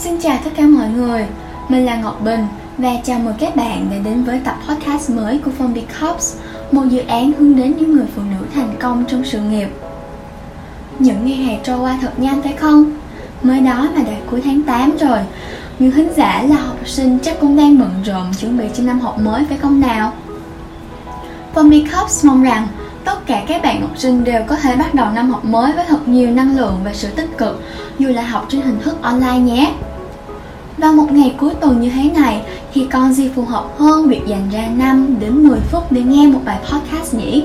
Xin chào tất cả mọi người, mình là Ngọc Bình và chào mừng các bạn đã đến với tập podcast mới của Phong Be Cops, một dự án hướng đến những người phụ nữ thành công trong sự nghiệp. Những ngày hè trôi qua thật nhanh phải không? Mới đó mà đã cuối tháng 8 rồi, những khán giả là học sinh chắc cũng đang bận rộn chuẩn bị cho năm học mới phải không nào? Phong Be Cops mong rằng tất cả các bạn học sinh đều có thể bắt đầu năm học mới với thật nhiều năng lượng và sự tích cực dù là học trên hình thức online nhé vào một ngày cuối tuần như thế này thì còn gì phù hợp hơn việc dành ra 5 đến 10 phút để nghe một bài podcast nhỉ?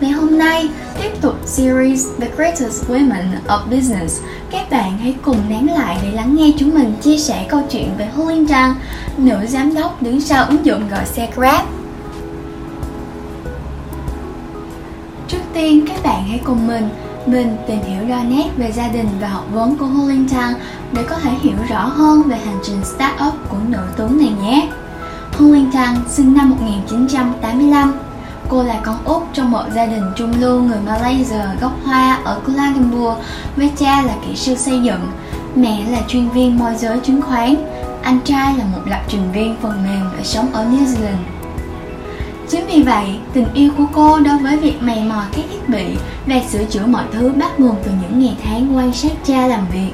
Ngày hôm nay, tiếp tục series The Greatest Women of Business, các bạn hãy cùng nán lại để lắng nghe chúng mình chia sẻ câu chuyện về Hương Liên nữ giám đốc đứng sau ứng dụng gọi xe Grab. Trước tiên, các bạn hãy cùng mình mình tìm hiểu đôi nét về gia đình và học vấn của Hu để có thể hiểu rõ hơn về hành trình startup của nữ tướng này nhé. Hu sinh năm 1985. Cô là con út trong một gia đình trung lưu người Malaysia gốc Hoa ở Kuala Lumpur với cha là kỹ sư xây dựng, mẹ là chuyên viên môi giới chứng khoán, anh trai là một lập trình viên phần mềm và sống ở New Zealand. Chính vì vậy, tình yêu của cô đối với việc mày mò các thiết bị và sửa chữa mọi thứ bắt nguồn từ những ngày tháng quan sát cha làm việc.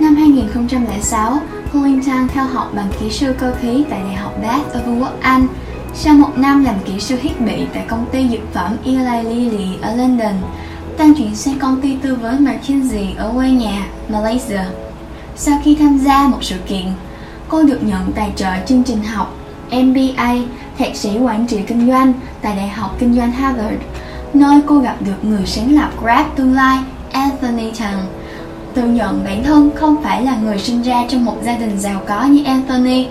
Năm 2006, Clinton theo học bằng kỹ sư cơ khí tại Đại học Bath ở Vương quốc Anh. Sau một năm làm kỹ sư thiết bị tại công ty dược phẩm Eli Lilly ở London, Tăng chuyển sang công ty tư vấn McKinsey ở quê nhà, Malaysia. Sau khi tham gia một sự kiện, cô được nhận tài trợ chương trình học MBA, thạc sĩ quản trị kinh doanh tại Đại học Kinh doanh Harvard, nơi cô gặp được người sáng lập Grab tương lai Anthony Tan. Tự nhận bản thân không phải là người sinh ra trong một gia đình giàu có như Anthony.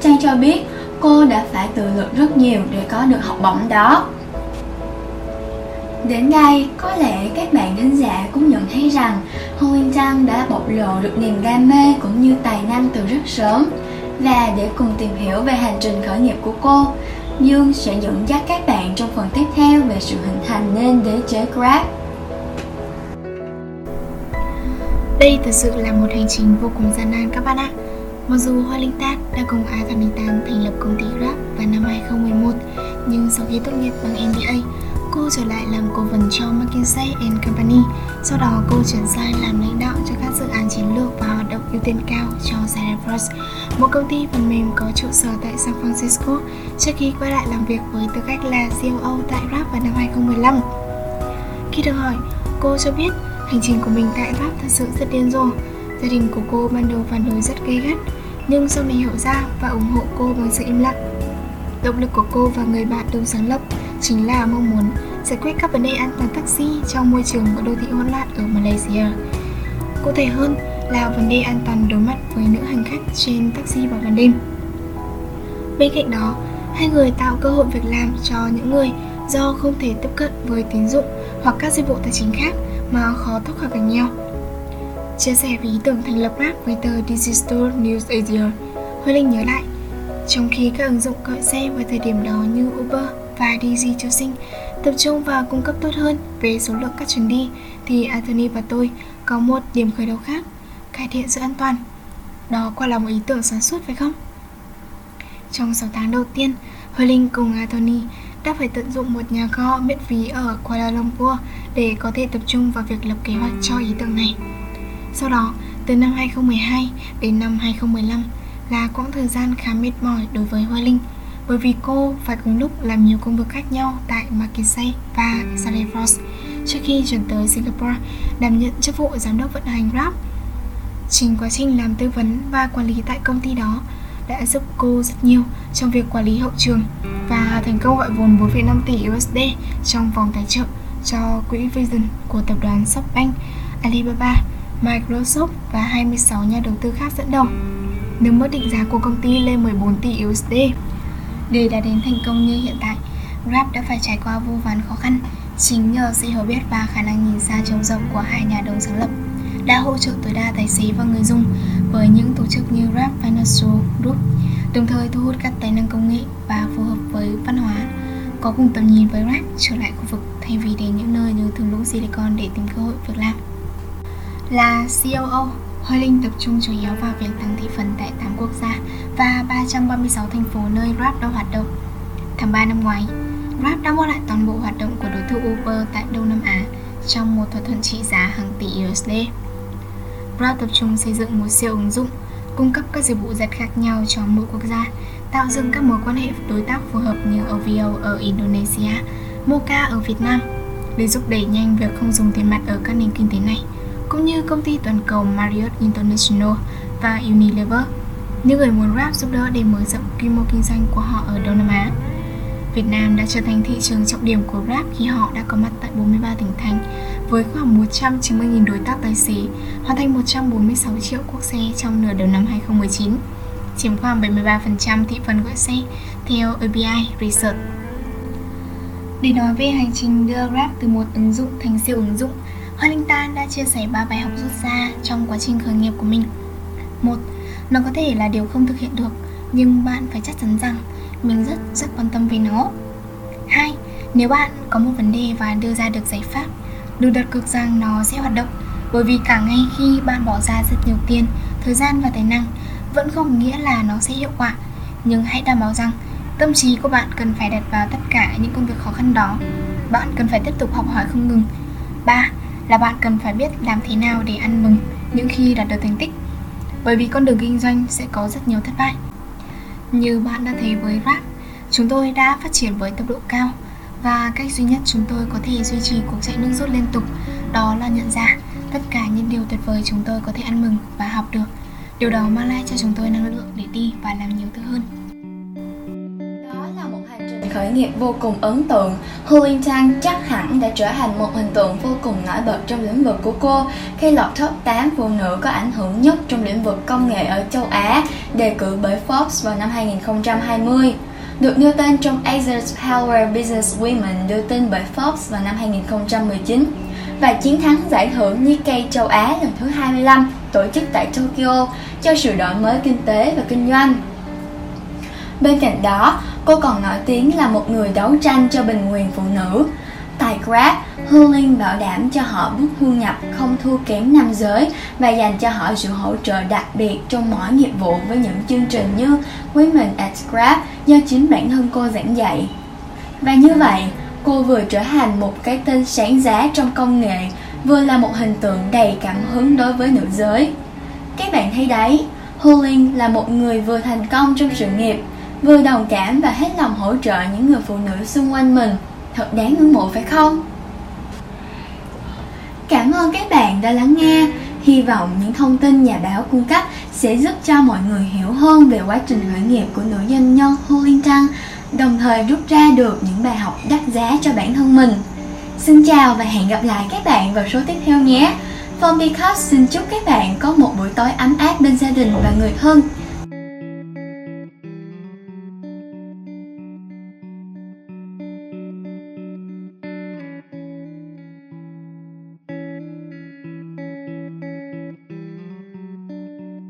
Trang cho biết cô đã phải tự lực rất nhiều để có được học bổng đó. Đến đây, có lẽ các bạn khán giả cũng nhận thấy rằng Hồ Trang đã bộc lộ được niềm đam mê cũng như tài năng từ rất sớm. Và để cùng tìm hiểu về hành trình khởi nghiệp của cô, Dương sẽ dẫn dắt các bạn trong phần tiếp theo về sự hình thành nên đế chế Grab. Đây thực sự là một hành trình vô cùng gian nan các bạn ạ. Mặc dù Hoa Linh Tát đã cùng Anthony Tan thành lập công ty Grab vào năm 2011, nhưng sau khi tốt nghiệp bằng MBA, cô trở lại làm cố vấn cho McKinsey and Company. Sau đó cô chuyển sang làm lãnh đạo cho các dự án chiến lược và hoạt động ưu tiên cao cho Salesforce, một công ty phần mềm có trụ sở tại San Francisco trước khi quay lại làm việc với tư cách là COO tại Grab vào năm 2015. Khi được hỏi, cô cho biết hành trình của mình tại Grab thật sự rất điên rồ. Gia đình của cô ban đầu phản đối rất gay gắt, nhưng sau này hiểu ra và ủng hộ cô bằng sự im lặng. Động lực của cô và người bạn đồng sáng lập chính là mong muốn giải quyết các vấn đề an toàn taxi trong môi trường của đô thị hỗn loạn ở Malaysia. Cụ thể hơn là vấn đề an toàn đối mặt với nữ hành khách trên taxi vào ban đêm. Bên cạnh đó, hai người tạo cơ hội việc làm cho những người do không thể tiếp cận với tín dụng hoặc các dịch vụ tài chính khác mà khó thoát khỏi cảnh nghèo. Chia sẻ về ý tưởng thành lập Grab với tờ Digital News Asia, Huê Linh nhớ lại, trong khi các ứng dụng gọi xe vào thời điểm đó như Uber và DG Châu Sinh tập trung vào cung cấp tốt hơn về số lượng các chuyến đi thì Anthony và tôi có một điểm khởi đầu khác, cải thiện sự an toàn. Đó quả là một ý tưởng sáng suốt phải không? Trong 6 tháng đầu tiên, Huê Linh cùng Anthony đã phải tận dụng một nhà kho miễn phí ở Kuala Lumpur để có thể tập trung vào việc lập kế hoạch cho ý tưởng này. Sau đó, từ năm 2012 đến năm 2015 là quãng thời gian khá mệt mỏi đối với Hoa Linh bởi vì cô phải cùng lúc làm nhiều công việc khác nhau tại McKinsey và Salesforce trước khi chuyển tới Singapore đảm nhận chức vụ giám đốc vận hành Grab. Trình quá trình làm tư vấn và quản lý tại công ty đó đã giúp cô rất nhiều trong việc quản lý hậu trường và thành công gọi vốn 4,5 tỷ USD trong vòng tài trợ cho quỹ Vision của tập đoàn SoftBank, Alibaba, Microsoft và 26 nhà đầu tư khác dẫn đầu, nâng mức định giá của công ty lên 14 tỷ USD. Để đạt đến thành công như hiện tại, Grab đã phải trải qua vô vàn khó khăn. Chính nhờ sự hiểu biết và khả năng nhìn xa trông rộng của hai nhà đồng sáng lập đã hỗ trợ tối đa tài xế và người dùng với những tổ chức như Grab Financial Group, đồng thời thu hút các tài năng công nghệ và phù hợp với văn hóa, có cùng tầm nhìn với Grab trở lại khu vực thay vì đến những nơi như thung lũng Silicon để tìm cơ hội việc làm. Là COO, Hoài Linh tập trung chủ yếu vào việc tăng thị phần tại 8 quốc gia và 336 thành phố nơi Grab đang hoạt động. Tháng 3 năm ngoái, Grab đã mua lại toàn bộ hoạt động của đối thủ Uber tại Đông Nam Á trong một thỏa thuận trị giá hàng tỷ USD. Grab tập trung xây dựng một siêu ứng dụng, cung cấp các dịch vụ rất khác nhau cho mỗi quốc gia, tạo dựng các mối quan hệ đối tác phù hợp như OVO ở Indonesia, Mocha ở Việt Nam, để giúp đẩy nhanh việc không dùng tiền mặt ở các nền kinh tế này, cũng như công ty toàn cầu Marriott International và Unilever. Những người muốn Grab giúp đỡ để mở rộng quy mô kinh doanh của họ ở Đông Nam Á. Việt Nam đã trở thành thị trường trọng điểm của Grab khi họ đã có mặt tại 43 tỉnh thành với khoảng 190.000 đối tác tài xế, hoàn thành 146 triệu quốc xe trong nửa đầu năm 2019, chiếm khoảng 73% thị phần gọi xe theo ABI Research. Để nói về hành trình đưa Grab từ một ứng dụng thành siêu ứng dụng, Hoa Linh Tan đã chia sẻ 3 bài học rút ra trong quá trình khởi nghiệp của mình. Một, nó có thể là điều không thực hiện được, nhưng bạn phải chắc chắn rằng mình rất rất quan tâm về nó. Hai, Nếu bạn có một vấn đề và đưa ra được giải pháp, đừng đặt cược rằng nó sẽ hoạt động, bởi vì cả ngay khi bạn bỏ ra rất nhiều tiền, thời gian và tài năng, vẫn không nghĩa là nó sẽ hiệu quả. Nhưng hãy đảm bảo rằng tâm trí của bạn cần phải đặt vào tất cả những công việc khó khăn đó. Bạn cần phải tiếp tục học hỏi không ngừng. Ba là bạn cần phải biết làm thế nào để ăn mừng những khi đạt được thành tích. Bởi vì con đường kinh doanh sẽ có rất nhiều thất bại. Như bạn đã thấy với rap chúng tôi đã phát triển với tốc độ cao và cách duy nhất chúng tôi có thể duy trì cuộc chạy nước rút liên tục, đó là nhận ra tất cả những điều tuyệt vời chúng tôi có thể ăn mừng và học được. Điều đó mang lại cho chúng tôi năng lượng để đi và làm nhiều thứ hơn khởi nghiệp vô cùng ấn tượng. Hu Linh chắc hẳn đã trở thành một hình tượng vô cùng nổi bật trong lĩnh vực của cô khi lọt top 8 phụ nữ có ảnh hưởng nhất trong lĩnh vực công nghệ ở châu Á, đề cử bởi Forbes vào năm 2020 được nêu tên trong Asia's Power Business Women đưa tin bởi Forbes vào năm 2019 và chiến thắng giải thưởng Nikkei châu Á lần thứ 25 tổ chức tại Tokyo cho sự đổi mới kinh tế và kinh doanh. Bên cạnh đó, cô còn nổi tiếng là một người đấu tranh cho bình quyền phụ nữ. Tại Grab, Hương bảo đảm cho họ mức thu nhập không thua kém nam giới và dành cho họ sự hỗ trợ đặc biệt trong mọi nghiệp vụ với những chương trình như Women at Grab do chính bản thân cô giảng dạy. Và như vậy, cô vừa trở thành một cái tên sáng giá trong công nghệ, vừa là một hình tượng đầy cảm hứng đối với nữ giới. Các bạn thấy đấy, Huling là một người vừa thành công trong sự nghiệp, vừa đồng cảm và hết lòng hỗ trợ những người phụ nữ xung quanh mình. Thật đáng ngưỡng mộ phải không? Cảm ơn các bạn đã lắng nghe. Hy vọng những thông tin nhà báo cung cấp sẽ giúp cho mọi người hiểu hơn về quá trình khởi nghiệp của nữ doanh nhân Hu Liên Trăng, đồng thời rút ra được những bài học đắt giá cho bản thân mình. Xin chào và hẹn gặp lại các bạn vào số tiếp theo nhé. Phong xin chúc các bạn có một buổi tối ấm áp bên gia đình và người thân.